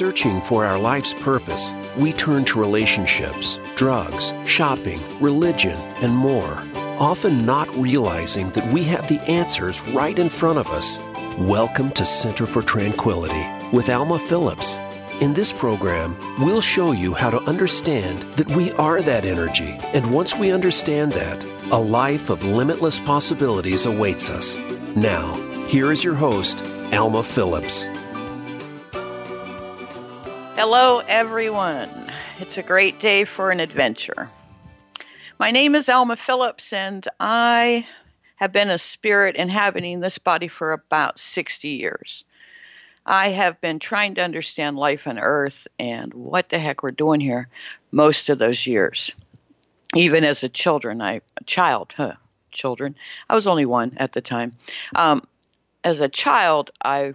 searching for our life's purpose, we turn to relationships, drugs, shopping, religion, and more, often not realizing that we have the answers right in front of us. Welcome to Center for Tranquility with Alma Phillips. In this program, we'll show you how to understand that we are that energy, and once we understand that, a life of limitless possibilities awaits us. Now, here is your host, Alma Phillips. Hello, everyone. It's a great day for an adventure. My name is Alma Phillips, and I have been a spirit inhabiting this body for about 60 years. I have been trying to understand life on Earth and what the heck we're doing here most of those years. Even as a children, I a child, huh, children. I was only one at the time. Um, as a child, I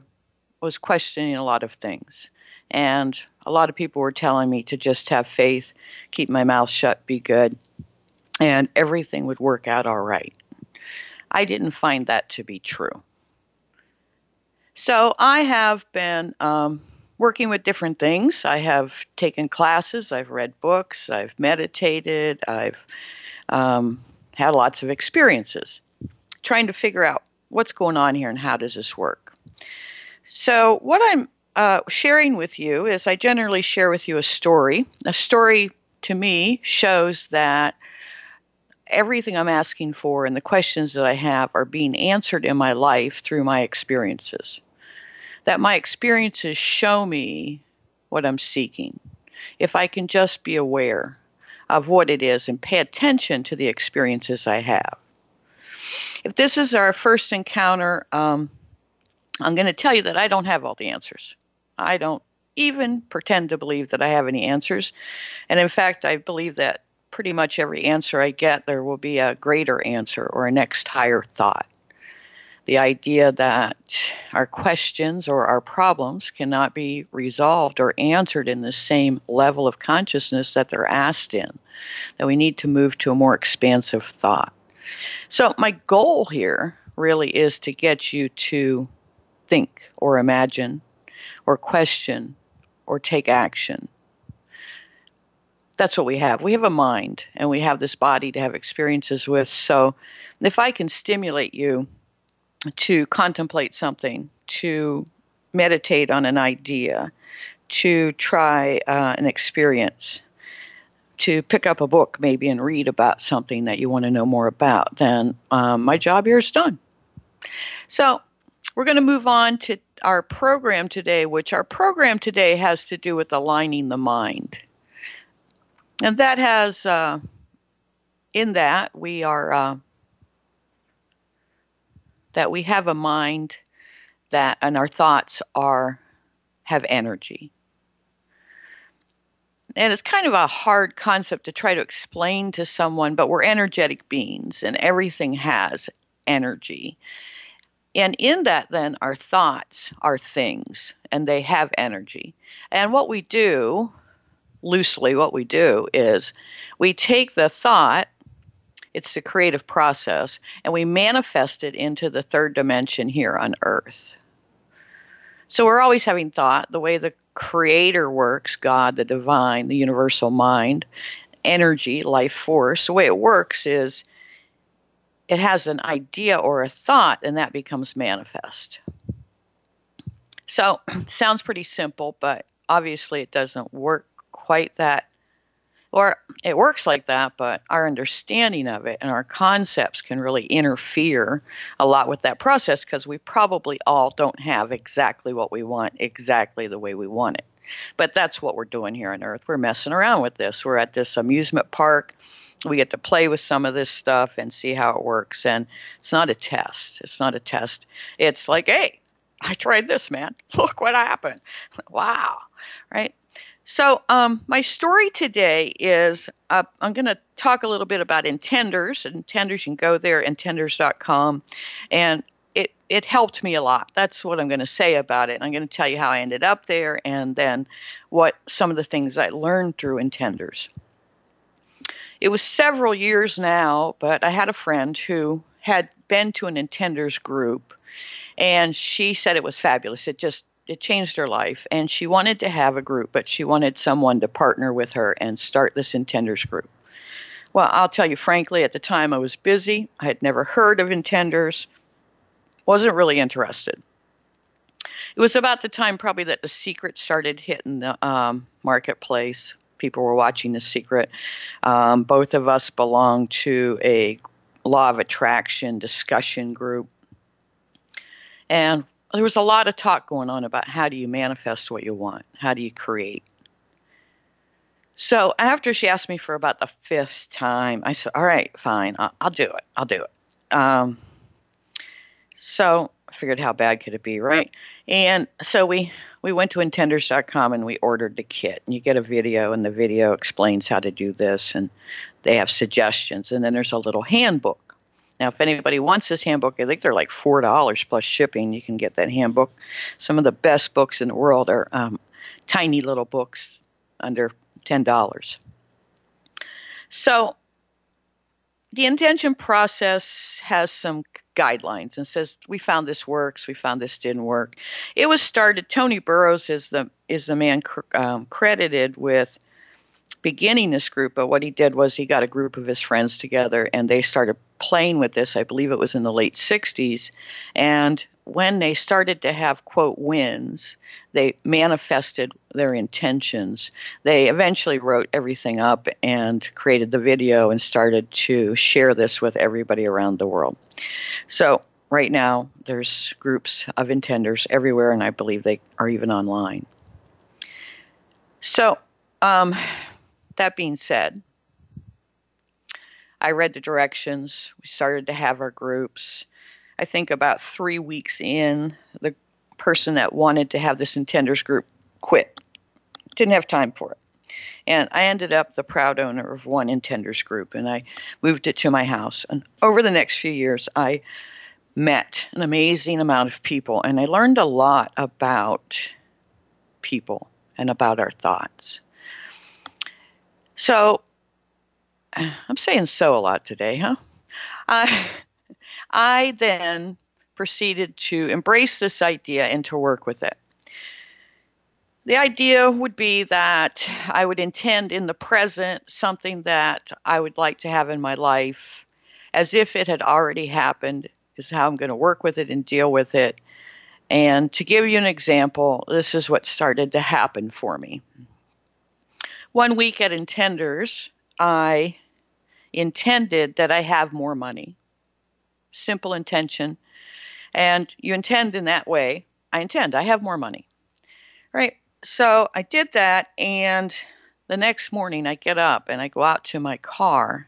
was questioning a lot of things, and a lot of people were telling me to just have faith, keep my mouth shut, be good, and everything would work out all right. I didn't find that to be true. So I have been um, working with different things. I have taken classes, I've read books, I've meditated, I've um, had lots of experiences trying to figure out what's going on here and how does this work. So, what I'm uh, sharing with you is I generally share with you a story. A story to me shows that everything I'm asking for and the questions that I have are being answered in my life through my experiences that my experiences show me what I'm seeking. If I can just be aware of what it is and pay attention to the experiences I have. If this is our first encounter, um, I'm going to tell you that I don't have all the answers. I don't even pretend to believe that I have any answers. And in fact, I believe that pretty much every answer I get, there will be a greater answer or a next higher thought the idea that our questions or our problems cannot be resolved or answered in the same level of consciousness that they're asked in, that we need to move to a more expansive thought. So, my goal here really is to get you to think or imagine or question or take action. That's what we have. We have a mind and we have this body to have experiences with. So, if I can stimulate you to contemplate something, to meditate on an idea, to try uh, an experience, to pick up a book maybe and read about something that you want to know more about, then um, my job here is done. So we're going to move on to our program today, which our program today has to do with aligning the mind. And that has, uh, in that, we are uh, that we have a mind that and our thoughts are have energy. And it's kind of a hard concept to try to explain to someone, but we're energetic beings and everything has energy. And in that, then, our thoughts are things and they have energy. And what we do, loosely, what we do is we take the thought it's the creative process, and we manifest it into the third dimension here on Earth. So we're always having thought, the way the creator works, God, the divine, the universal mind, energy, life force, the way it works is it has an idea or a thought, and that becomes manifest. So, sounds pretty simple, but obviously it doesn't work quite that or it works like that, but our understanding of it and our concepts can really interfere a lot with that process because we probably all don't have exactly what we want exactly the way we want it. But that's what we're doing here on Earth. We're messing around with this. We're at this amusement park. We get to play with some of this stuff and see how it works. And it's not a test. It's not a test. It's like, hey, I tried this, man. Look what happened. Wow. Right? So, um, my story today is uh, I'm going to talk a little bit about intenders. Intenders, you can go there, intenders.com. And it, it helped me a lot. That's what I'm going to say about it. I'm going to tell you how I ended up there and then what some of the things I learned through intenders. It was several years now, but I had a friend who had been to an intenders group and she said it was fabulous. It just it changed her life, and she wanted to have a group, but she wanted someone to partner with her and start this intenders group. Well, I'll tell you frankly, at the time I was busy. I had never heard of intenders, wasn't really interested. It was about the time probably that The Secret started hitting the um, marketplace. People were watching The Secret. Um, both of us belonged to a law of attraction discussion group. And there was a lot of talk going on about how do you manifest what you want? How do you create? So after she asked me for about the fifth time, I said, "All right, fine, I'll, I'll do it. I'll do it." Um, so I figured, how bad could it be, right? And so we we went to intenders.com and we ordered the kit. And you get a video, and the video explains how to do this, and they have suggestions. And then there's a little handbook. Now, if anybody wants this handbook, I think they're like four dollars plus shipping. You can get that handbook. Some of the best books in the world are um, tiny little books under $10. So the intention process has some guidelines and says we found this works, we found this didn't work. It was started. Tony Burroughs is the is the man cr- um, credited with beginning this group, but what he did was he got a group of his friends together and they started playing with this. I believe it was in the late 60s, and when they started to have quote wins, they manifested their intentions. They eventually wrote everything up and created the video and started to share this with everybody around the world. So right now there's groups of intenders everywhere, and I believe they are even online. So, um, that being said, I read the directions. We started to have our groups I think about three weeks in, the person that wanted to have this intenders group quit. Didn't have time for it. And I ended up the proud owner of one intenders group and I moved it to my house. And over the next few years, I met an amazing amount of people and I learned a lot about people and about our thoughts. So, I'm saying so a lot today, huh? I I then proceeded to embrace this idea and to work with it. The idea would be that I would intend in the present something that I would like to have in my life as if it had already happened, is how I'm going to work with it and deal with it. And to give you an example, this is what started to happen for me. One week at Intenders, I intended that I have more money simple intention, and you intend in that way. I intend, I have more money. Right? So I did that, and the next morning I get up and I go out to my car,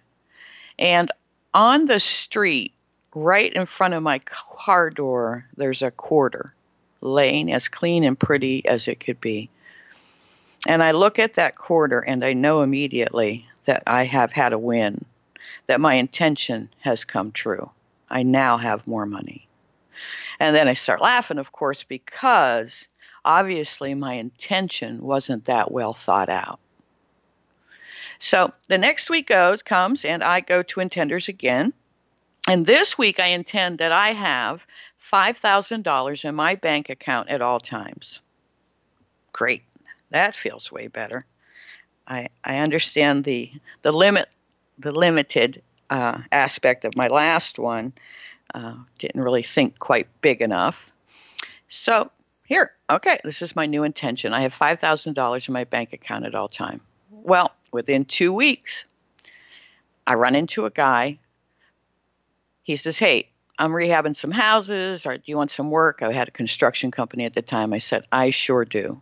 and on the street, right in front of my car door, there's a quarter laying as clean and pretty as it could be. And I look at that quarter and I know immediately that I have had a win, that my intention has come true. I now have more money. And then I start laughing, of course, because obviously my intention wasn't that well thought out. So the next week goes, comes, and I go to intenders again. And this week I intend that I have $5,000 in my bank account at all times. Great. That feels way better. I, I understand the, the limit the limited uh, aspect of my last one. Uh, didn't really think quite big enough. So here, okay, this is my new intention. I have $5,000 in my bank account at all time. Well, within two weeks, I run into a guy. He says, Hey, I'm rehabbing some houses, or do you want some work? I had a construction company at the time. I said, I sure do.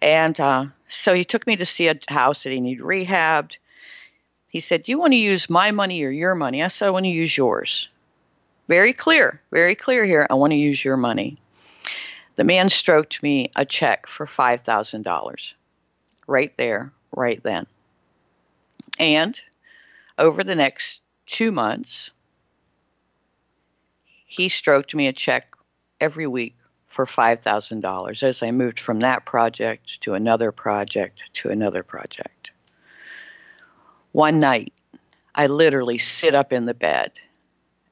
And uh, so he took me to see a house that he needed rehabbed. He said, Do you want to use my money or your money? I said, I want to use yours. Very clear, very clear here. I want to use your money. The man stroked me a check for $5,000 right there, right then. And over the next two months, he stroked me a check every week for $5,000 as I moved from that project to another project to another project. One night, I literally sit up in the bed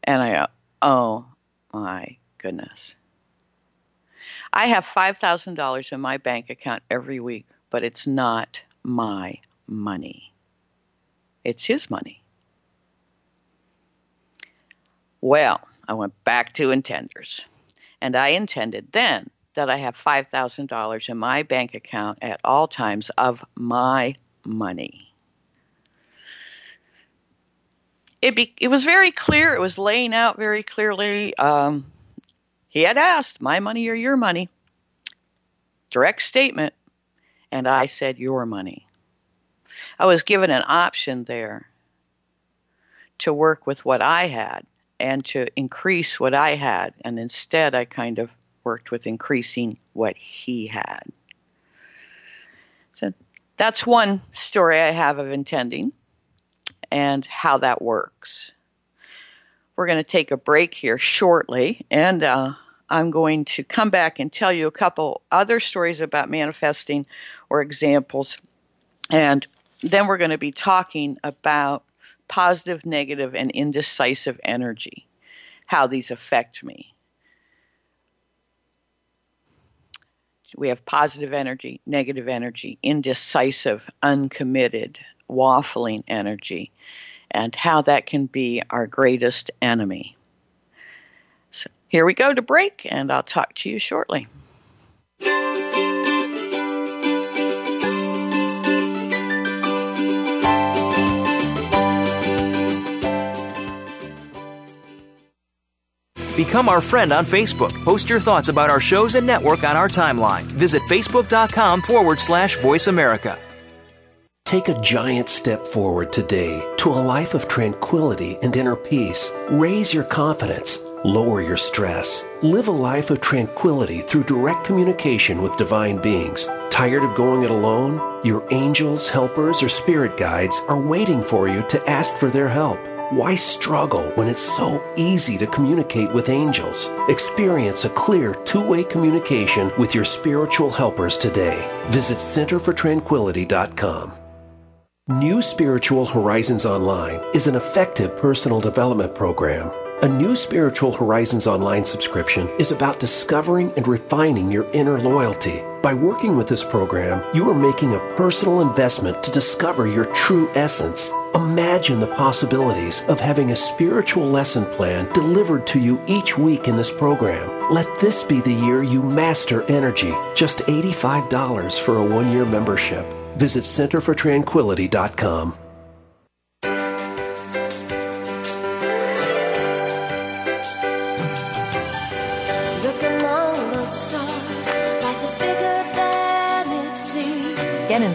and I oh my goodness. I have $5,000 in my bank account every week, but it's not my money. It's his money. Well, I went back to intenders, and I intended then that I have $5,000 in my bank account at all times of my money. It, be, it was very clear, it was laying out very clearly. Um, he had asked, My money or your money? Direct statement. And I said, Your money. I was given an option there to work with what I had and to increase what I had. And instead, I kind of worked with increasing what he had. So that's one story I have of intending and how that works. We're going to take a break here shortly, and uh, I'm going to come back and tell you a couple other stories about manifesting or examples. And then we're going to be talking about positive, negative, and indecisive energy, how these affect me. We have positive energy, negative energy, indecisive, uncommitted, waffling energy, and how that can be our greatest enemy. So here we go to break, and I'll talk to you shortly. Become our friend on Facebook. Post your thoughts about our shows and network on our timeline. Visit facebook.com forward slash voice America. Take a giant step forward today to a life of tranquility and inner peace. Raise your confidence. Lower your stress. Live a life of tranquility through direct communication with divine beings. Tired of going it alone? Your angels, helpers, or spirit guides are waiting for you to ask for their help. Why struggle when it's so easy to communicate with angels? Experience a clear two way communication with your spiritual helpers today. Visit centerfortranquility.com. New Spiritual Horizons Online is an effective personal development program a new Spiritual Horizons Online subscription is about discovering and refining your inner loyalty. By working with this program, you are making a personal investment to discover your true essence. Imagine the possibilities of having a spiritual lesson plan delivered to you each week in this program. Let this be the year you master energy. Just $85 for a one year membership. Visit centerfortranquility.com.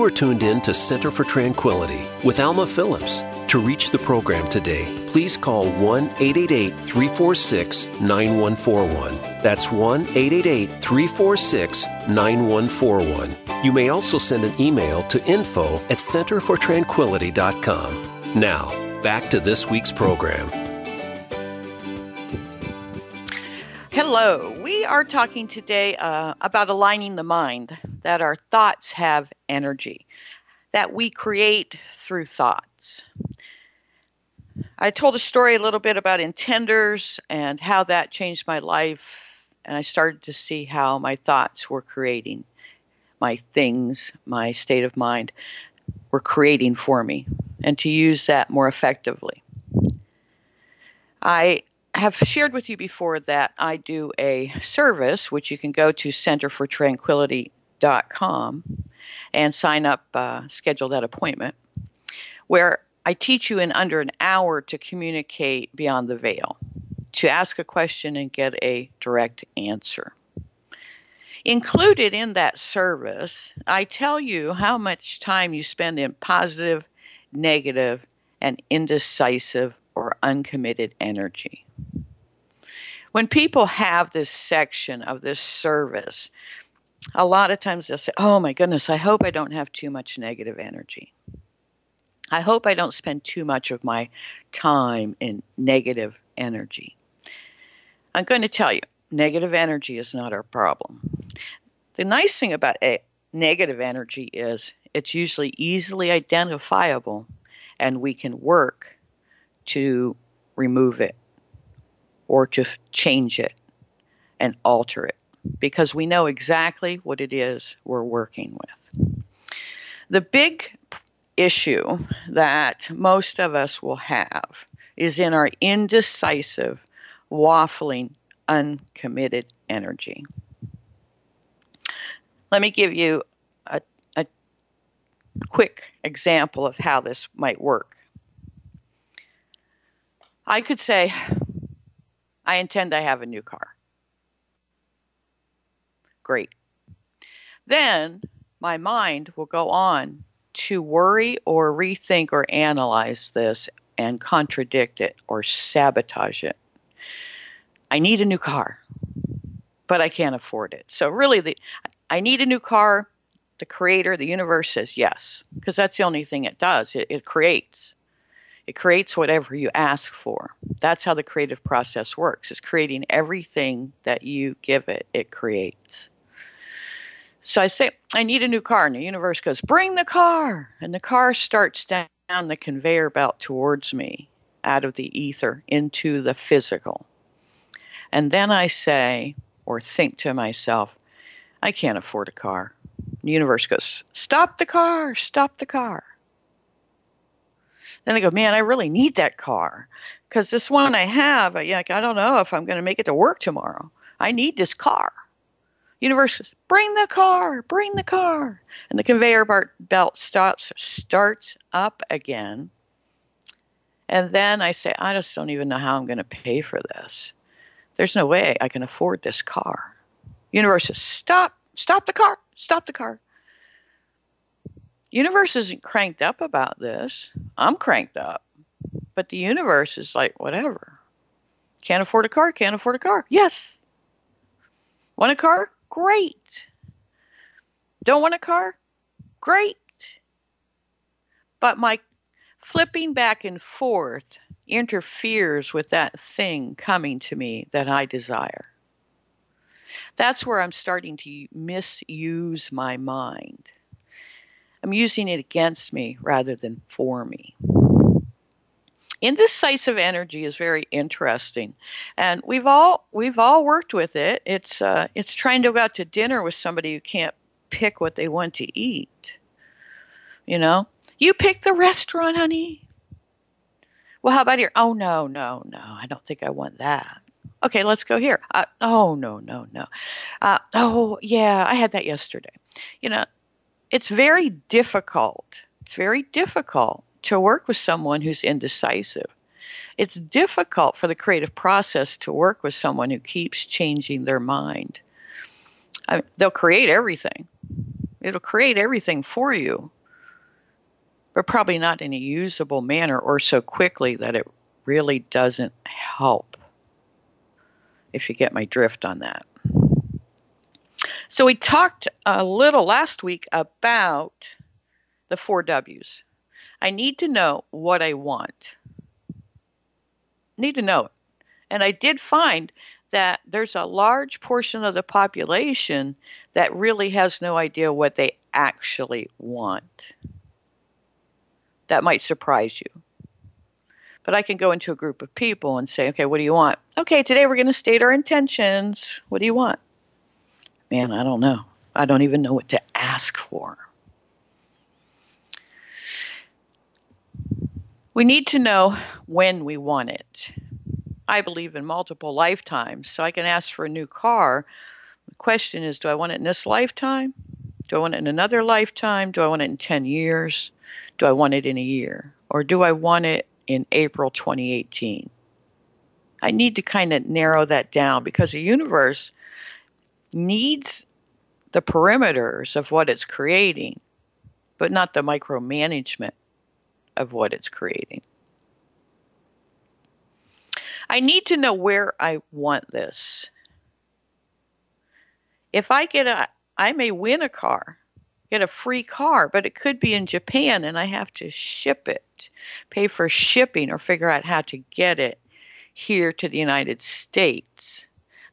You are tuned in to Center for Tranquility with Alma Phillips. To reach the program today, please call 1 888 346 9141. That's 1 888 346 9141. You may also send an email to info at centerfortranquility.com. Now, back to this week's program. Hello, we are talking today uh, about aligning the mind, that our thoughts have energy, that we create through thoughts. I told a story a little bit about intenders and how that changed my life, and I started to see how my thoughts were creating my things, my state of mind. were creating for me and to use that more effectively. I have shared with you before that I do a service, which you can go to centerfortranquility.com and sign up, uh, schedule that appointment, where I teach you in under an hour to communicate beyond the veil, to ask a question and get a direct answer. Included in that service, I tell you how much time you spend in positive, negative, and indecisive or uncommitted energy. When people have this section of this service, a lot of times they'll say, Oh my goodness, I hope I don't have too much negative energy. I hope I don't spend too much of my time in negative energy. I'm going to tell you, negative energy is not our problem. The nice thing about a negative energy is it's usually easily identifiable and we can work to remove it or to change it and alter it because we know exactly what it is we're working with. The big issue that most of us will have is in our indecisive, waffling, uncommitted energy. Let me give you a, a quick example of how this might work. I could say, I intend to have a new car. Great. Then my mind will go on to worry or rethink or analyze this and contradict it or sabotage it. I need a new car, but I can't afford it. So really the I need a new car. The creator, the universe says yes, because that's the only thing it does. It, it creates. It creates whatever you ask for. That's how the creative process works. It's creating everything that you give it, it creates. So I say, I need a new car. And the universe goes, Bring the car. And the car starts down the conveyor belt towards me out of the ether into the physical. And then I say, or think to myself, I can't afford a car. The universe goes, Stop the car, stop the car. Then I go, Man, I really need that car because this one I have, I, like, I don't know if I'm going to make it to work tomorrow. I need this car. Universe says, bring the car, bring the car. And the conveyor belt stops, starts up again. And then I say, I just don't even know how I'm going to pay for this. There's no way I can afford this car. Universe says, stop, stop the car, stop the car. Universe isn't cranked up about this. I'm cranked up. But the universe is like, whatever. Can't afford a car, can't afford a car. Yes. Want a car? Great. Don't want a car? Great. But my flipping back and forth interferes with that thing coming to me that I desire. That's where I'm starting to misuse my mind. I'm using it against me rather than for me. Indecisive energy is very interesting. And we've all we've all worked with it. It's uh, it's trying to go out to dinner with somebody who can't pick what they want to eat. You know? You pick the restaurant honey. Well how about here? Oh no no no. I don't think i want that. Okay let's go here. Uh, oh no no no. Uh, oh yeah i had that yesterday. You know it's very difficult it's very difficult to work with someone who's indecisive. It's difficult for the creative process to work with someone who keeps changing their mind. I mean, they'll create everything, it'll create everything for you, but probably not in a usable manner or so quickly that it really doesn't help. If you get my drift on that. So, we talked a little last week about the four W's I need to know what I want. Need to know it. And I did find that there's a large portion of the population that really has no idea what they actually want. That might surprise you. But I can go into a group of people and say, okay, what do you want? Okay, today we're going to state our intentions. What do you want? Man, I don't know. I don't even know what to ask for. We need to know when we want it. I believe in multiple lifetimes, so I can ask for a new car. The question is do I want it in this lifetime? Do I want it in another lifetime? Do I want it in 10 years? Do I want it in a year? Or do I want it in April 2018? I need to kind of narrow that down because the universe needs the perimeters of what it's creating, but not the micromanagement of what it's creating. I need to know where I want this. If I get a, I may win a car, get a free car, but it could be in Japan and I have to ship it, pay for shipping, or figure out how to get it here to the United States.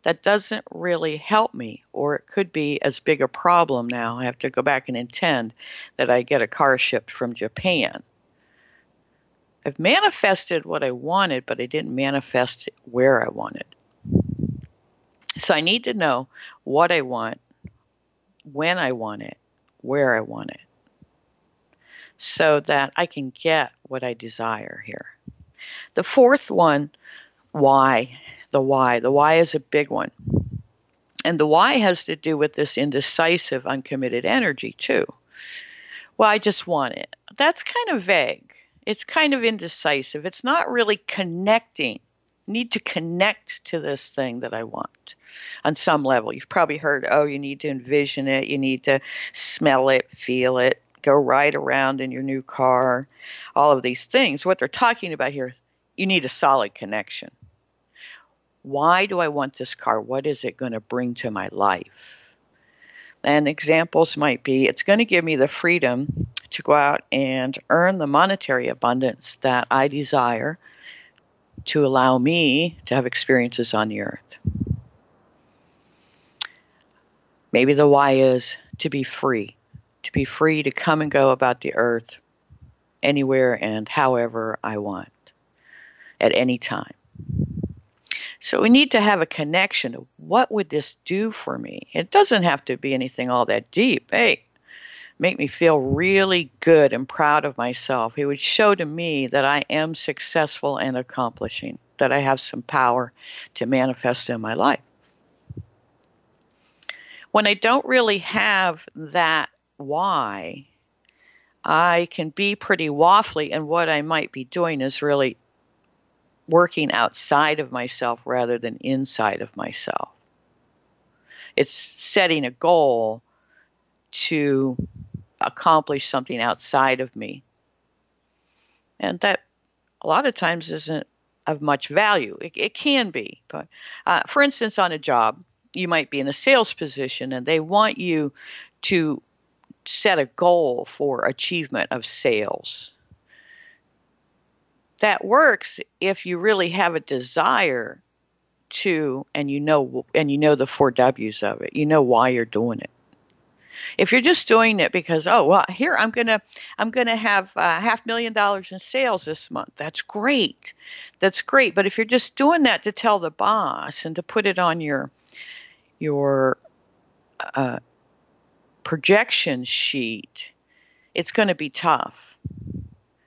That doesn't really help me, or it could be as big a problem now. I have to go back and intend that I get a car shipped from Japan. I've manifested what I wanted, but I didn't manifest where I wanted. So I need to know what I want, when I want it, where I want it, so that I can get what I desire here. The fourth one, why? The why. The why is a big one. And the why has to do with this indecisive, uncommitted energy, too. Well, I just want it. That's kind of vague it's kind of indecisive. It's not really connecting. I need to connect to this thing that I want on some level. You've probably heard, oh, you need to envision it, you need to smell it, feel it, go ride around in your new car, all of these things. What they're talking about here, you need a solid connection. Why do I want this car? What is it going to bring to my life? And examples might be it's going to give me the freedom to go out and earn the monetary abundance that I desire to allow me to have experiences on the earth. Maybe the why is to be free, to be free to come and go about the earth anywhere and however I want at any time. So we need to have a connection of what would this do for me? It doesn't have to be anything all that deep. Hey, make me feel really good and proud of myself. It would show to me that I am successful and accomplishing, that I have some power to manifest in my life. When I don't really have that why, I can be pretty waffly, and what I might be doing is really working outside of myself rather than inside of myself. It's setting a goal to accomplish something outside of me. And that a lot of times isn't of much value. It, it can be. But uh, for instance, on a job, you might be in a sales position and they want you to set a goal for achievement of sales. That works if you really have a desire to and you know and you know the four W's of it. You know why you're doing it. If you're just doing it because oh well here I'm gonna I'm gonna have uh, half million dollars in sales this month, that's great, that's great. But if you're just doing that to tell the boss and to put it on your your uh, projection sheet, it's going to be tough.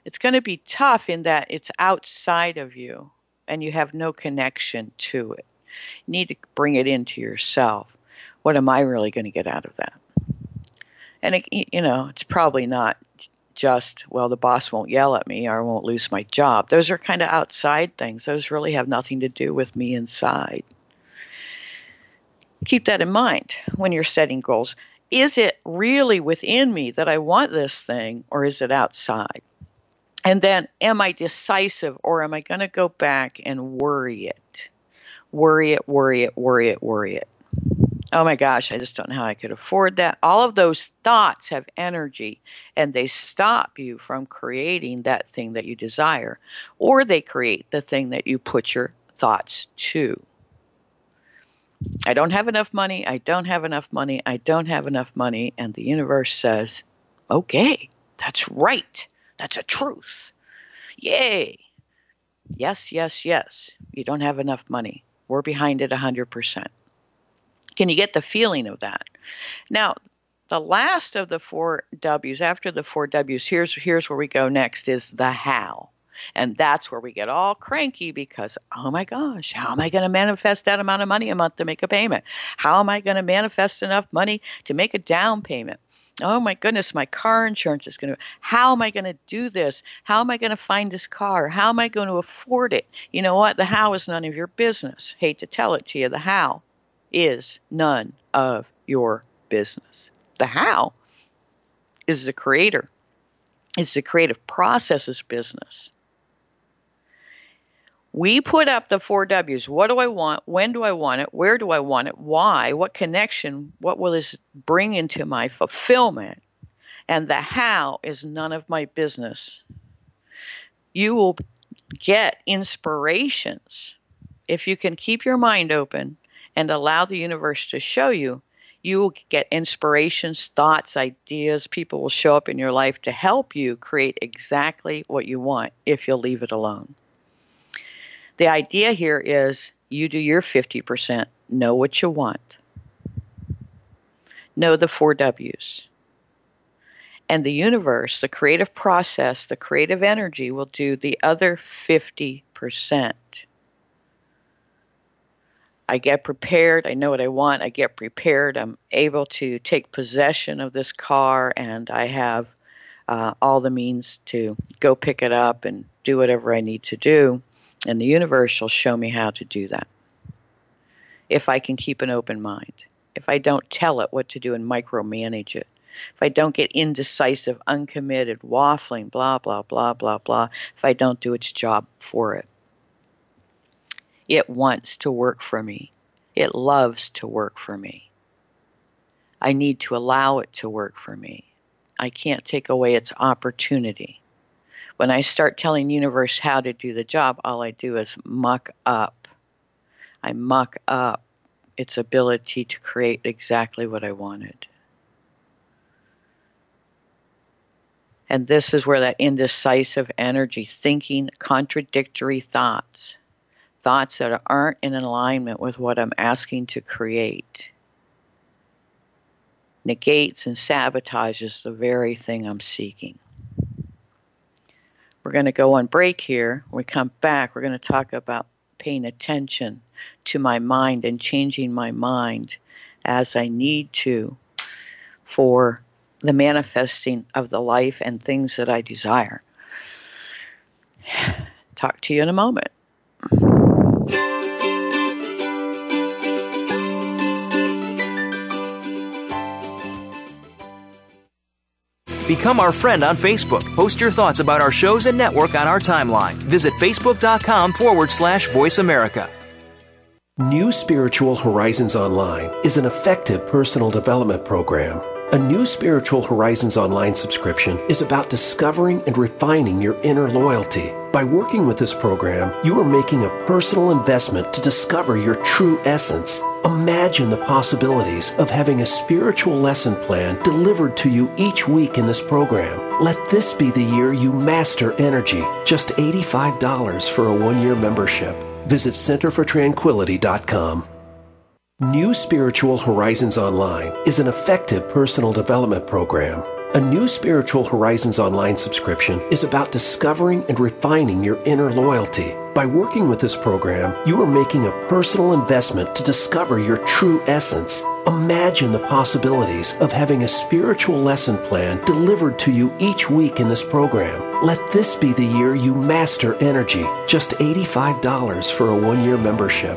It's going to be tough in that it's outside of you and you have no connection to it. You need to bring it into yourself. What am I really going to get out of that? and it, you know it's probably not just well the boss won't yell at me or I won't lose my job. Those are kind of outside things. Those really have nothing to do with me inside. Keep that in mind when you're setting goals. Is it really within me that I want this thing or is it outside? And then am I decisive or am I going to go back and worry it? Worry it, worry it, worry it, worry it oh my gosh, I just don't know how I could afford that. All of those thoughts have energy and they stop you from creating that thing that you desire, or they create the thing that you put your thoughts to. I don't have enough money. I don't have enough money. I don't have enough money. And the universe says, okay, that's right. That's a truth. Yay. Yes, yes, yes. You don't have enough money. We're behind it 100%. Can you get the feeling of that? Now, the last of the four W's, after the four W's, here's here's where we go next is the how. And that's where we get all cranky because, oh my gosh, how am I going to manifest that amount of money a month to make a payment? How am I going to manifest enough money to make a down payment? Oh my goodness, my car insurance is going to. How am I going to do this? How am I going to find this car? How am I going to afford it? You know what? The how is none of your business. Hate to tell it to you. The how is none of your business. The how is the creator, it's the creative processes business. We put up the four W's. What do I want? When do I want it? Where do I want it? Why? What connection? What will this bring into my fulfillment? And the how is none of my business. You will get inspirations if you can keep your mind open and allow the universe to show you. You will get inspirations, thoughts, ideas. People will show up in your life to help you create exactly what you want if you'll leave it alone. The idea here is you do your 50%, know what you want, know the four W's. And the universe, the creative process, the creative energy will do the other 50%. I get prepared. I know what I want. I get prepared. I'm able to take possession of this car, and I have uh, all the means to go pick it up and do whatever I need to do. And the universe will show me how to do that. If I can keep an open mind, if I don't tell it what to do and micromanage it, if I don't get indecisive, uncommitted, waffling, blah, blah, blah, blah, blah, if I don't do its job for it. It wants to work for me. It loves to work for me. I need to allow it to work for me. I can't take away its opportunity when I start telling universe how to do the job, all I do is muck up. I muck up its ability to create exactly what I wanted. And this is where that indecisive energy, thinking contradictory thoughts, thoughts that aren't in alignment with what I'm asking to create, negates and sabotages the very thing I'm seeking. We're going to go on break here. When we come back, we're going to talk about paying attention to my mind and changing my mind as I need to for the manifesting of the life and things that I desire. Talk to you in a moment. Become our friend on Facebook. Post your thoughts about our shows and network on our timeline. Visit facebook.com forward slash voice America. New Spiritual Horizons Online is an effective personal development program. A new Spiritual Horizons Online subscription is about discovering and refining your inner loyalty. By working with this program, you are making a personal investment to discover your true essence Imagine the possibilities of having a spiritual lesson plan delivered to you each week in this program. Let this be the year you master energy. Just $85 for a one year membership. Visit centerfortranquility.com. New Spiritual Horizons Online is an effective personal development program a new Spiritual Horizons online subscription is about discovering and refining your inner loyalty. By working with this program, you are making a personal investment to discover your true essence. Imagine the possibilities of having a spiritual lesson plan delivered to you each week in this program. Let this be the year you master energy. Just $85 for a one year membership.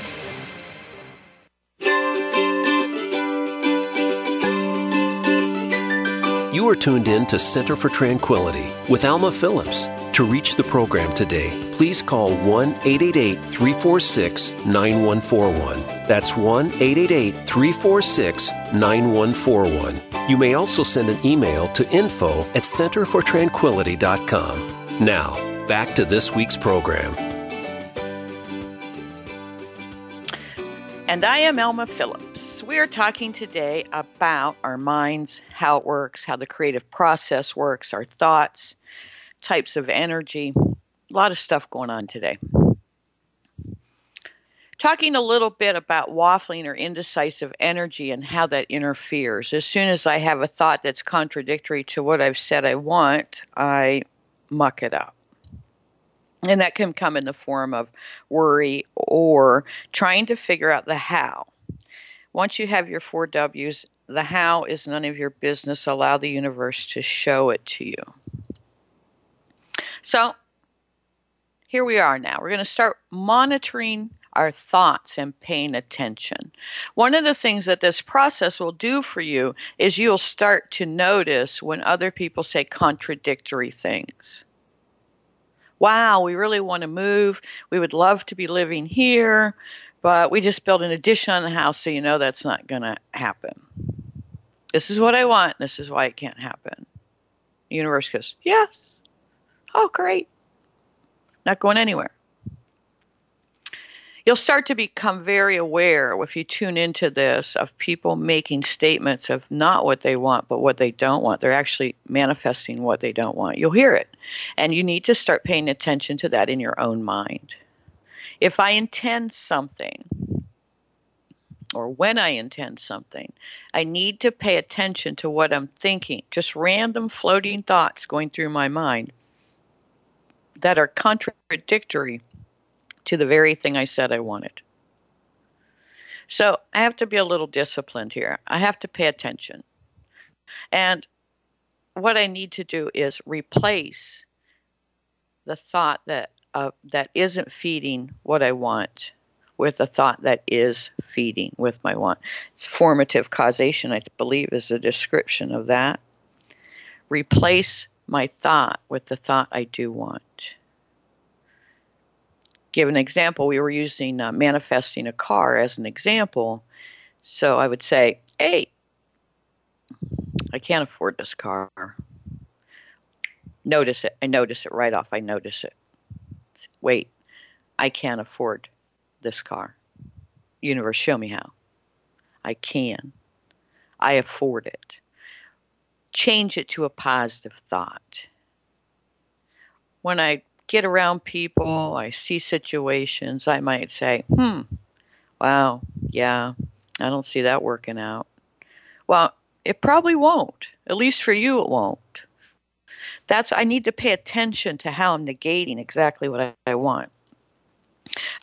You are tuned in to Center for Tranquility with Alma Phillips. To reach the program today, please call 1 888 346 9141. That's 1 888 346 9141. You may also send an email to info at centerfortranquility.com. Now, Back to this week's program. And I am Alma Phillips. We are talking today about our minds, how it works, how the creative process works, our thoughts, types of energy. A lot of stuff going on today. Talking a little bit about waffling or indecisive energy and how that interferes. As soon as I have a thought that's contradictory to what I've said I want, I muck it up. And that can come in the form of worry or trying to figure out the how. Once you have your four W's, the how is none of your business. Allow the universe to show it to you. So here we are now. We're going to start monitoring our thoughts and paying attention. One of the things that this process will do for you is you'll start to notice when other people say contradictory things wow, we really want to move. We would love to be living here, but we just built an addition on the house, so you know that's not going to happen. This is what I want. This is why it can't happen. The universe goes, yes. Oh, great. Not going anywhere you'll start to become very aware if you tune into this of people making statements of not what they want but what they don't want they're actually manifesting what they don't want you'll hear it and you need to start paying attention to that in your own mind if i intend something or when I intend something, I need to pay attention to what I'm thinking, just random floating thoughts going through my mind that are contradictory to the very thing I said I wanted. So I have to be a little disciplined here. I have to pay attention. And what I need to do is replace the thought that uh, that isn't feeding what I want with a thought that is feeding with my want. It's formative causation, I believe, is a description of that. Replace my thought with the thought I do want give an example, we were using uh, manifesting a car as an example. So I would say, hey, I can't afford this car. Notice it. I notice it right off. I notice it. Wait, I can't afford this car. Universe, show me how. I can. I afford it. Change it to a positive thought. When I get around people, I see situations, I might say, hmm, wow, yeah, I don't see that working out. Well, it probably won't. At least for you, it won't. That's I need to pay attention to how I'm negating exactly what I, I want.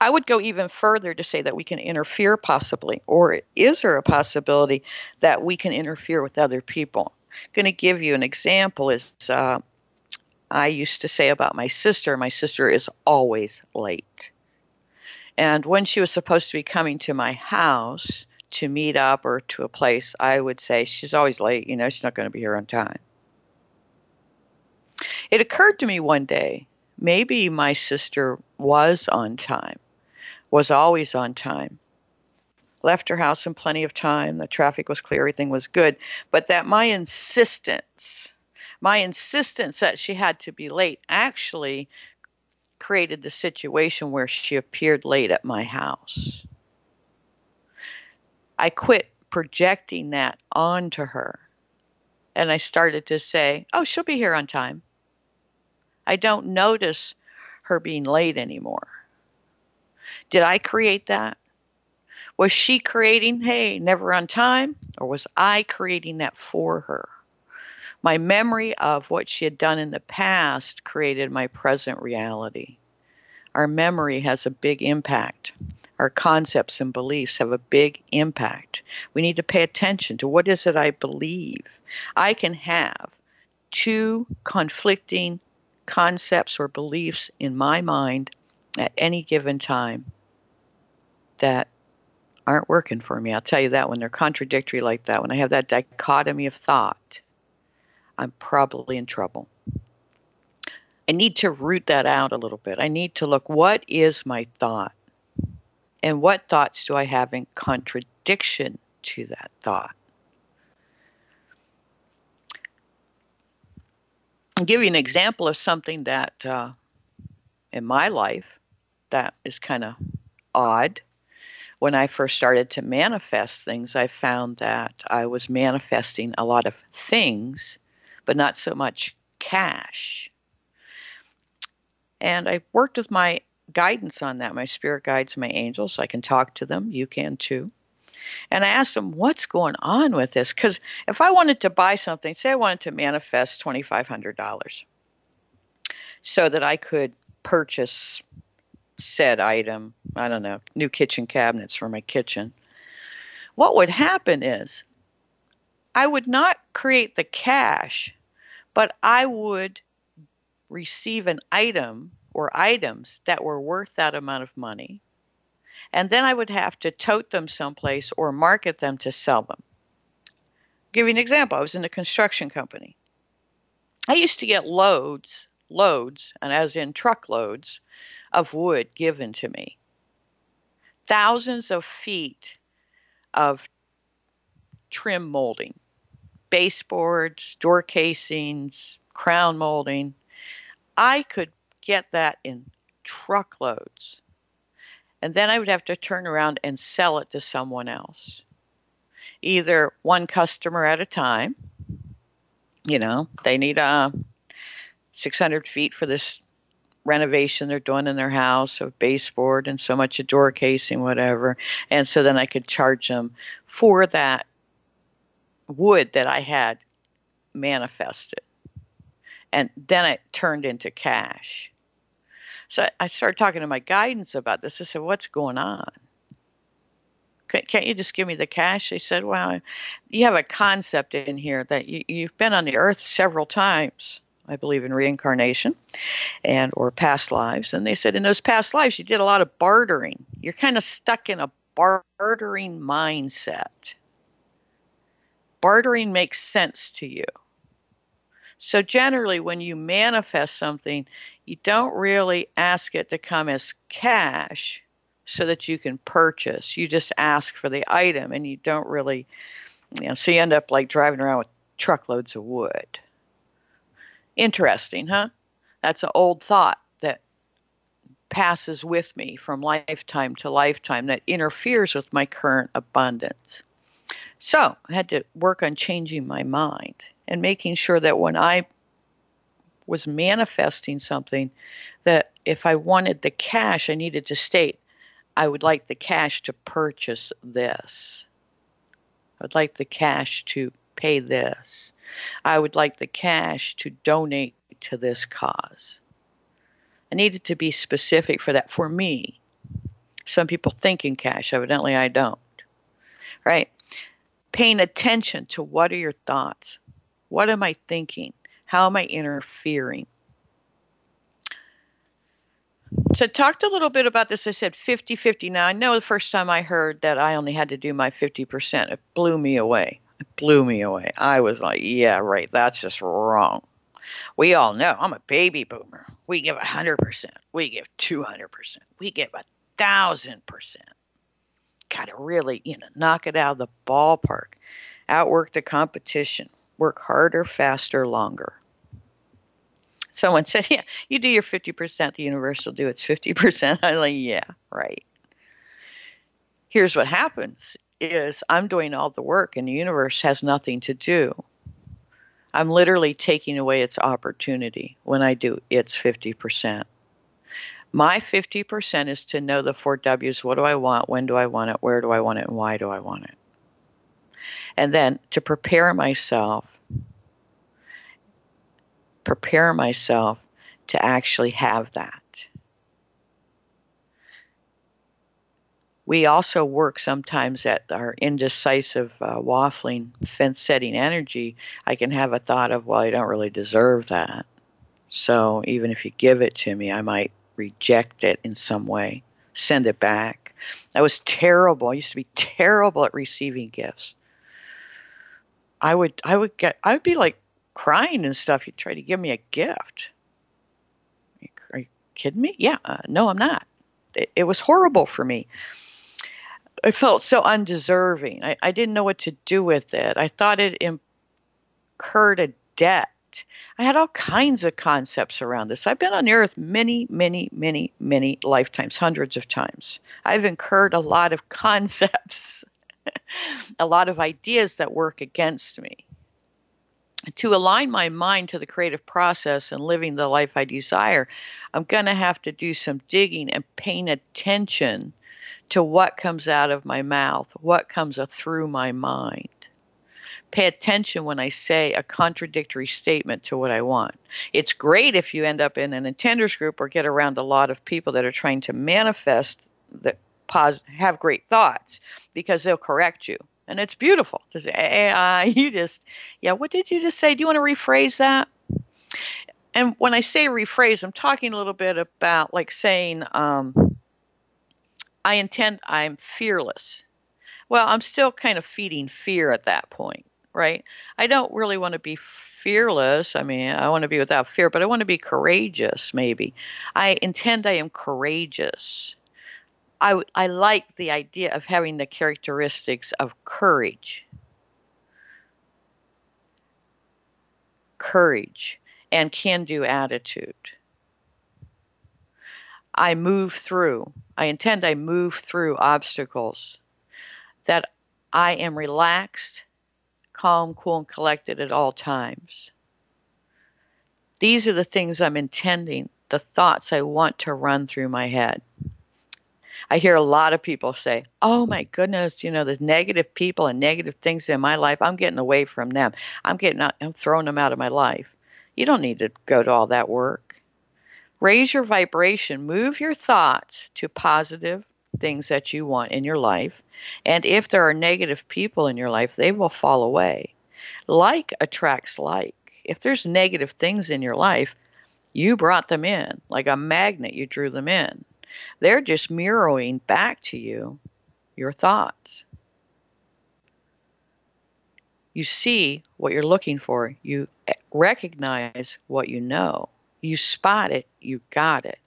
I would go even further to say that we can interfere possibly, or is there a possibility that we can interfere with other people? I'm going to give you an example is uh, I used to say about my sister, my sister is always late. And when she was supposed to be coming to my house to meet up or to a place, I would say, She's always late. You know, she's not going to be here on time. It occurred to me one day maybe my sister was on time, was always on time. Left her house in plenty of time. The traffic was clear, everything was good. But that my insistence my insistence that she had to be late actually created the situation where she appeared late at my house. I quit projecting that onto her and I started to say, oh, she'll be here on time. I don't notice her being late anymore. Did I create that? Was she creating, hey, never on time? Or was I creating that for her? My memory of what she had done in the past created my present reality. Our memory has a big impact. Our concepts and beliefs have a big impact. We need to pay attention to what is it I believe. I can have two conflicting concepts or beliefs in my mind at any given time that aren't working for me. I'll tell you that when they're contradictory like that, when I have that dichotomy of thought, I'm probably in trouble. I need to root that out a little bit. I need to look what is my thought? And what thoughts do I have in contradiction to that thought? I'll give you an example of something that uh, in my life that is kind of odd. When I first started to manifest things, I found that I was manifesting a lot of things, but not so much cash. And I worked with my guidance on that, my spirit guides, my angels. I can talk to them. You can too. And I asked them, what's going on with this? Because if I wanted to buy something, say I wanted to manifest $2,500 so that I could purchase said item, I don't know, new kitchen cabinets for my kitchen, what would happen is I would not create the cash, but I would receive an item or items that were worth that amount of money. And then I would have to tote them someplace or market them to sell them. I'll give you an example. I was in a construction company. I used to get loads, loads, and as in truckloads of wood given to me. Thousands of feet of trim molding, baseboards, door casings, crown molding. I could get that in truckloads. And then I would have to turn around and sell it to someone else. Either one customer at a time, you know, they need a uh, 600 feet for this renovation they're doing in their house of baseboard and so much a door casing, whatever. And so then I could charge them for that wood that I had manifested. And then it turned into cash. So I started talking to my guidance about this. I said, What's going on? Can't you just give me the cash? They said, Well, you have a concept in here that you, you've been on the earth several times. I believe in reincarnation and or past lives. And they said in those past lives you did a lot of bartering. You're kind of stuck in a bartering mindset. Bartering makes sense to you. So generally when you manifest something, you don't really ask it to come as cash so that you can purchase. You just ask for the item and you don't really you know, so you end up like driving around with truckloads of wood. Interesting, huh? That's an old thought that passes with me from lifetime to lifetime that interferes with my current abundance. So I had to work on changing my mind and making sure that when I was manifesting something, that if I wanted the cash, I needed to state, I would like the cash to purchase this. I'd like the cash to pay this. I would like the cash to donate to this cause. I needed to be specific for that for me. Some people think in cash, evidently I don't. Right? Paying attention to what are your thoughts? What am I thinking? How am I interfering? So talked a little bit about this. I said 50 50. Now I know the first time I heard that I only had to do my 50%, it blew me away. It blew me away. I was like, yeah, right. That's just wrong. We all know I'm a baby boomer. We give 100%. We give 200%. We give a 1000%. Got to really, you know, knock it out of the ballpark. Outwork the competition. Work harder, faster, longer. Someone said, yeah, you do your 50%, the universe will do its 50%. I'm like, yeah, right. Here's what happens is I'm doing all the work and the universe has nothing to do. I'm literally taking away its opportunity when I do its 50%. My 50% is to know the four W's what do I want, when do I want it, where do I want it, and why do I want it. And then to prepare myself, prepare myself to actually have that. we also work sometimes at our indecisive uh, waffling fence setting energy. I can have a thought of well i don't really deserve that. So even if you give it to me i might reject it in some way send it back. I was terrible. I used to be terrible at receiving gifts. I would i would get i would be like crying and stuff you try to give me a gift are you kidding me yeah uh, no i'm not it, it was horrible for me I felt so undeserving. I, I didn't know what to do with it. I thought it incurred a debt I had all kinds of concepts around this. I've been on earth many, many, many, many lifetimes, hundreds of times. I've incurred a lot of concepts, a lot of ideas that work against me. To align my mind to the creative process and living the life I desire, I'm going to have to do some digging and paying attention to what comes out of my mouth, what comes through my mind pay attention when I say a contradictory statement to what I want. It's great if you end up in an intenders group or get around a lot of people that are trying to manifest that pos- have great thoughts because they'll correct you. And it's beautiful to say, uh, you just, yeah, what did you just say? Do you want to rephrase that? And when I say rephrase, I'm talking a little bit about like saying, um, I intend, I'm fearless. Well, I'm still kind of feeding fear at that point right? I don't really want to be fearless. I mean, I want to be without fear, but I want to be courageous, maybe. I intend I am courageous. I, I like the idea of having the characteristics of courage. Courage and can do attitude. I move through. I intend I move through obstacles. That I am relaxed calm, cool, and collected at all times. These are the things I'm intending, the thoughts I want to run through my head. I hear a lot of people say, Oh my goodness, you know, there's negative people and negative things in my life. I'm getting away from them. I'm getting out, I'm throwing them out of my life. You don't need to go to all that work. Raise your vibration, move your thoughts to positive things that you want in your life, and if there are negative people in your life, they will fall away. Like attracts like. If there's negative things in your life, you brought them in. Like a magnet, you drew them in. They're just mirroring back to you your thoughts. You see what you're looking for. You eh, recognize what you know. You spot it. You got it.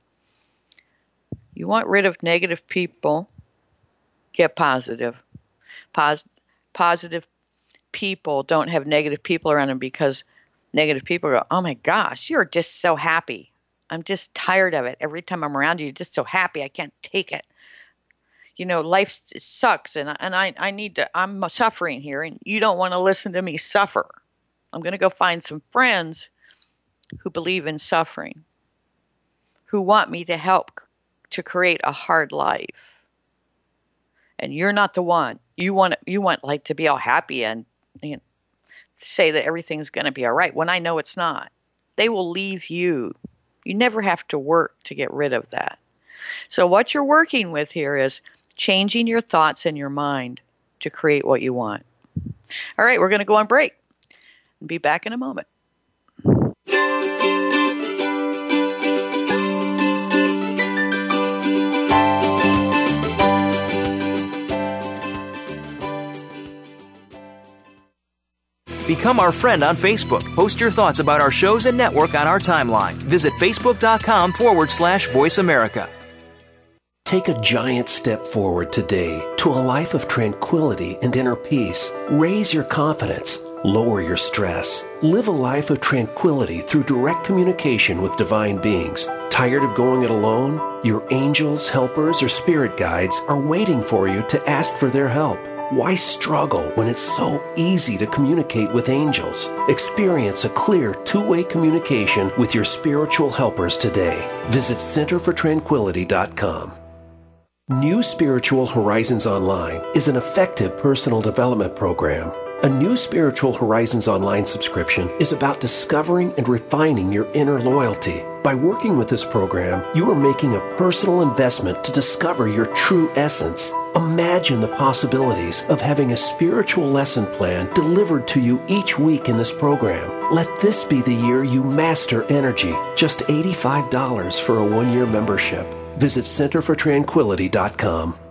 You want rid of negative people get positive. Pos- positive people don't have negative people around them because negative people go, oh my gosh, you're just so happy. I'm just tired of it. Every time I'm around you, you're just so happy. I can't take it. You know, life sucks, and and I I need to. I'm suffering here, and you don't want to listen to me suffer. I'm going to go find some friends who believe in suffering, who want me to help to create a hard life and you're not the one. You want you want like to be all happy and you know, say that everything's going to be all right when I know it's not. They will leave you. You never have to work to get rid of that. So what you're working with here is changing your thoughts and your mind to create what you want. All right, we're going to go on break. and Be back in a moment. Become our friend on Facebook. Post your thoughts about our shows and network on our timeline. Visit facebook.com forward slash voice America. Take a giant step forward today to a life of tranquility and inner peace. Raise your confidence. Lower your stress. Live a life of tranquility through direct communication with divine beings. Tired of going it alone? Your angels, helpers, or spirit guides are waiting for you to ask for their help. Why struggle when it's so easy to communicate with angels? Experience a clear two way communication with your spiritual helpers today. Visit centerfortranquility.com. New Spiritual Horizons Online is an effective personal development program a new Spiritual Horizons online subscription is about discovering and refining your inner loyalty. By working with this program, you are making a personal investment to discover your true essence. Imagine the possibilities of having a spiritual lesson plan delivered to you each week in this program. Let this be the year you master energy. Just $85 for a one year membership. Visit centerfortranquility.com.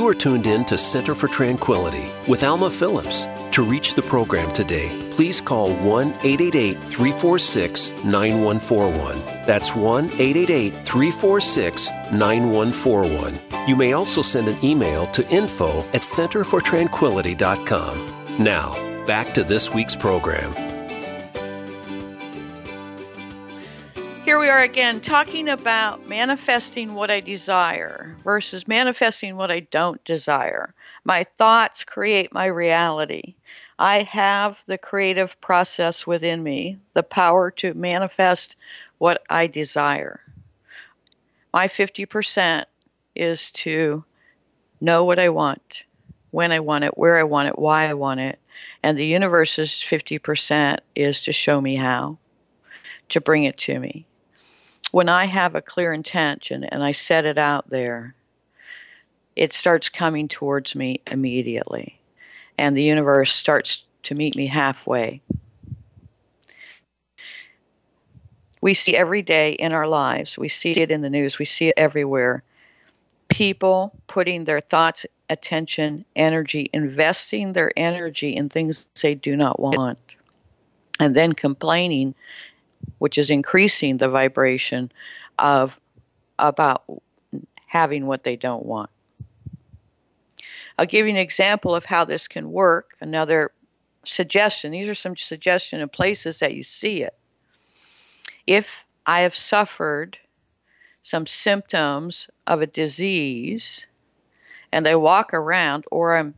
You are tuned in to Center for Tranquility with Alma Phillips. To reach the program today, please call 1 888 346 9141. That's 1 888 346 9141. You may also send an email to info at centerfortranquility.com. Now, back to this week's program. Here we are again talking about manifesting what I desire versus manifesting what I don't desire. My thoughts create my reality. I have the creative process within me, the power to manifest what I desire. My 50% is to know what I want, when I want it, where I want it, why I want it. And the universe's 50% is to show me how, to bring it to me when I have a clear intention and I set it out there, it starts coming towards me immediately. And the universe starts to meet me halfway. We see every day in our lives, we see it in the news, we see it everywhere. People putting their thoughts, attention, energy, investing their energy in things they do not want, and then complaining which is increasing the vibration of about having what they don't want. I'll give you an example of how this can work. Another suggestion. These are some suggestion of places that you see it. If I have suffered some symptoms of a disease and I walk around or I'm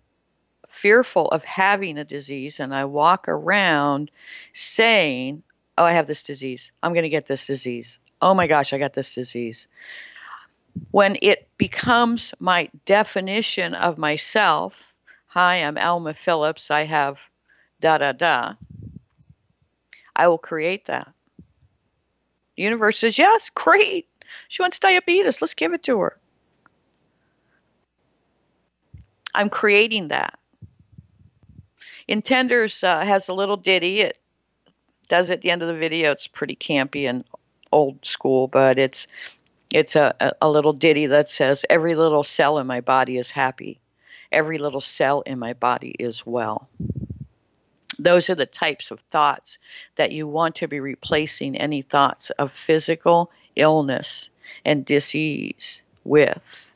fearful of having a disease and I walk around saying oh, I have this disease. I'm going to get this disease. Oh my gosh, I got this disease. When it becomes my definition of myself, hi, I'm Alma Phillips, I have da da da, I will create that. The universe says, yes, great. She wants diabetes. Let's give it to her. I'm creating that. Intenders uh, has a little ditty. It does at the end of the video. It's pretty campy and old school, but it's it's a, a little ditty that says, Every little cell in my body is happy. Every little cell in my body is well. Those are the types of thoughts that you want to be replacing any thoughts of physical illness and disease with.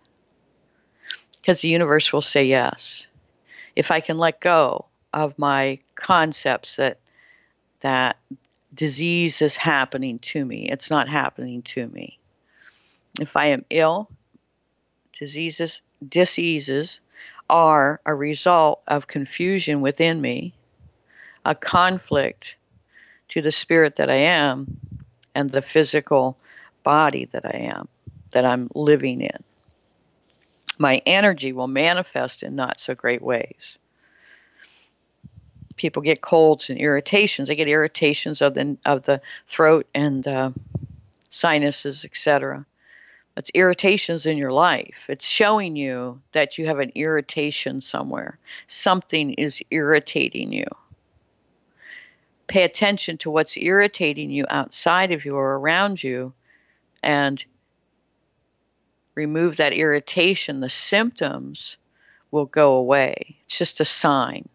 Because the universe will say yes. If I can let go of my concepts that that disease is happening to me. It's not happening to me. If I am ill, diseases, diseases are a result of confusion within me, a conflict to the spirit that I am and the physical body that I am, that I'm living in. My energy will manifest in not so great ways people get colds and irritations. They get irritations of the of the throat and uh, sinuses, etc. It's irritations in your life. It's showing you that you have an irritation somewhere. Something is irritating you. Pay attention to what's irritating you outside of you or around you and remove that irritation. The symptoms will go away. It's just a sign.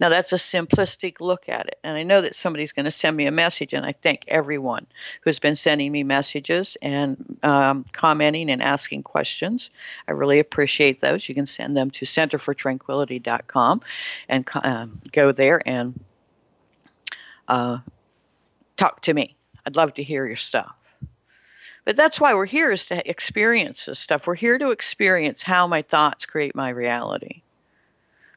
Now, that's a simplistic look at it. And I know that somebody's going to send me a message, and I thank everyone who's been sending me messages and um, commenting and asking questions. I really appreciate those. You can send them to centerfortranquility.com and um, go there and uh, talk to me. I'd love to hear your stuff. But that's why we're here is to experience this stuff. We're here to experience how my thoughts create my reality.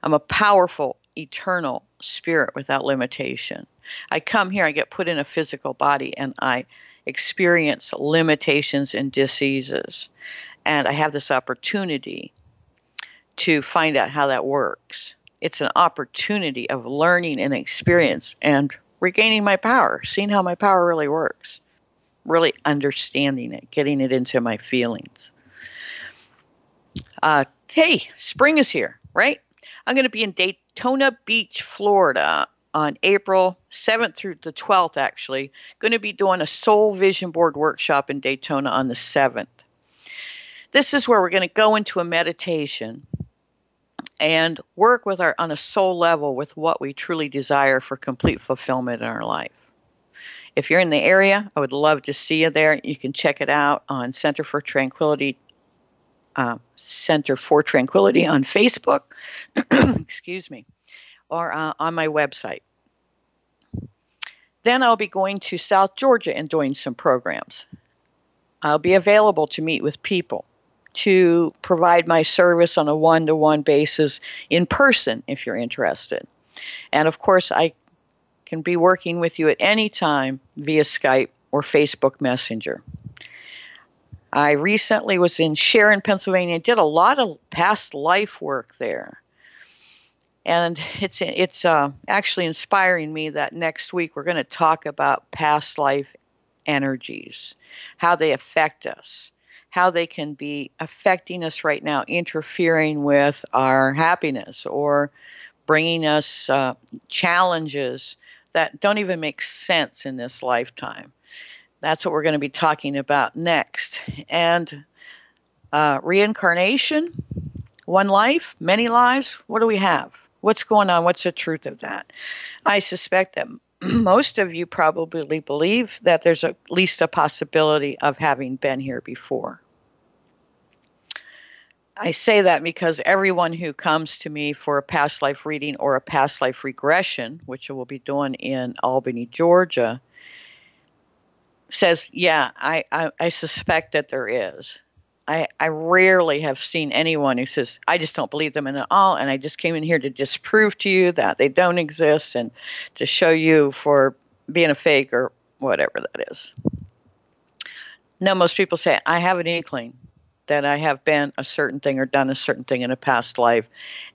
I'm a powerful eternal spirit without limitation. I come here, I get put in a physical body, and I experience limitations and diseases. And I have this opportunity to find out how that works. It's an opportunity of learning and experience and regaining my power, seeing how my power really works, really understanding it, getting it into my feelings. Uh, hey, spring is here, right? I'm going to be in Daytona Beach, Florida on April 7th through the 12th, actually. Going to be doing a Soul Vision Board workshop in Daytona on the 7th. This is where we're going to go into a meditation and work with our on a soul level with what we truly desire for complete fulfillment in our life. If you're in the area, I would love to see you there. You can check it out on Center for Tranquility, uh, Center for Tranquility on Facebook. excuse me, or uh, on my website. Then I'll be going to South Georgia and doing some programs. I'll be available to meet with people to provide my service on a one to one basis in person if you're interested. And of course, I can be working with you at any time via Skype or Facebook Messenger. I recently was in Sharon, Pennsylvania, did a lot of past life work there. And it's it's uh, actually inspiring me that next week we're going to talk about past life energies, how they affect us, how they can be affecting us right now, interfering with our happiness or bringing us uh, challenges that don't even make sense in this lifetime. That's what we're going to be talking about next. And uh, reincarnation, one life, many lives, what do we have? What's going on? What's the truth of that? I suspect that most of you probably believe that there's at least a possibility of having been here before. I say that because everyone who comes to me for a past life reading or a past life regression, which I will be doing in Albany, Georgia, says, Yeah, I, I, I suspect that there is. I, I rarely have seen anyone who says, I just don't believe them in at all, and I just came in here to disprove to you that they don't exist and to show you for being a fake or whatever that is. No, most people say, I have an inkling that I have been a certain thing or done a certain thing in a past life,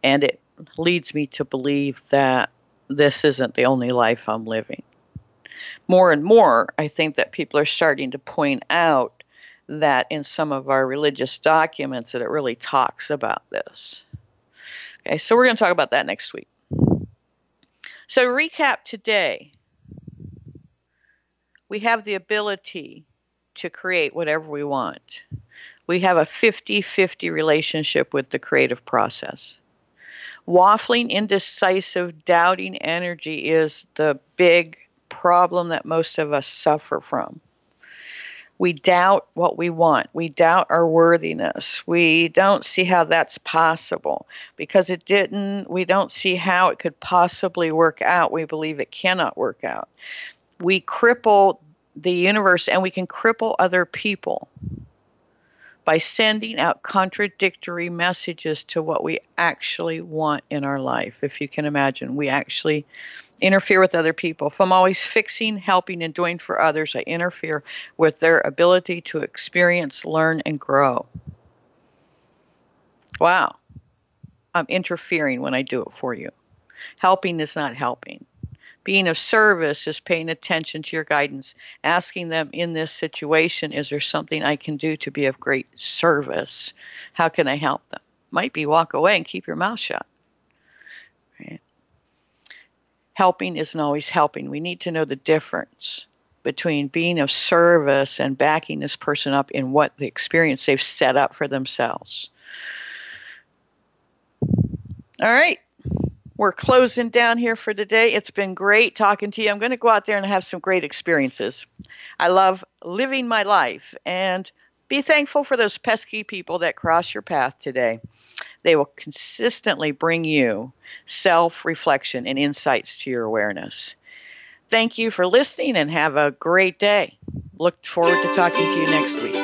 and it leads me to believe that this isn't the only life I'm living. More and more, I think that people are starting to point out that in some of our religious documents that it really talks about this. Okay, so we're going to talk about that next week. So, recap today we have the ability to create whatever we want. We have a 50 50 relationship with the creative process. Waffling, indecisive, doubting energy is the big problem that most of us suffer from we doubt what we want. We doubt our worthiness. We don't see how that's possible because it didn't. We don't see how it could possibly work out. We believe it cannot work out. We cripple the universe and we can cripple other people by sending out contradictory messages to what we actually want in our life. If you can imagine, we actually interfere with other people. If I'm always fixing, helping, and doing for others, I interfere with their ability to experience, learn, and grow. Wow. I'm interfering when I do it for you. Helping is not helping. Being of service is paying attention to your guidance, asking them in this situation, is there something I can do to be of great service? How can I help them? Might be walk away and keep your mouth shut. Right? Helping isn't always helping. We need to know the difference between being of service and backing this person up in what the experience they've set up for themselves. All right. We're closing down here for today. It's been great talking to you. I'm going to go out there and have some great experiences. I love living my life and be thankful for those pesky people that cross your path today. They will consistently bring you self reflection and insights to your awareness. Thank you for listening and have a great day. Look forward to talking to you next week.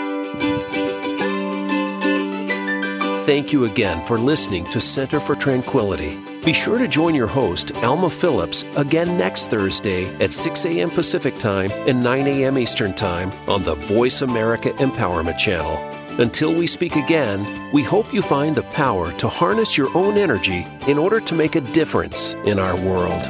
Thank you again for listening to Center for Tranquility. Be sure to join your host, Alma Phillips, again next Thursday at 6 a.m. Pacific Time and 9 a.m. Eastern Time on the Voice America Empowerment Channel. Until we speak again, we hope you find the power to harness your own energy in order to make a difference in our world.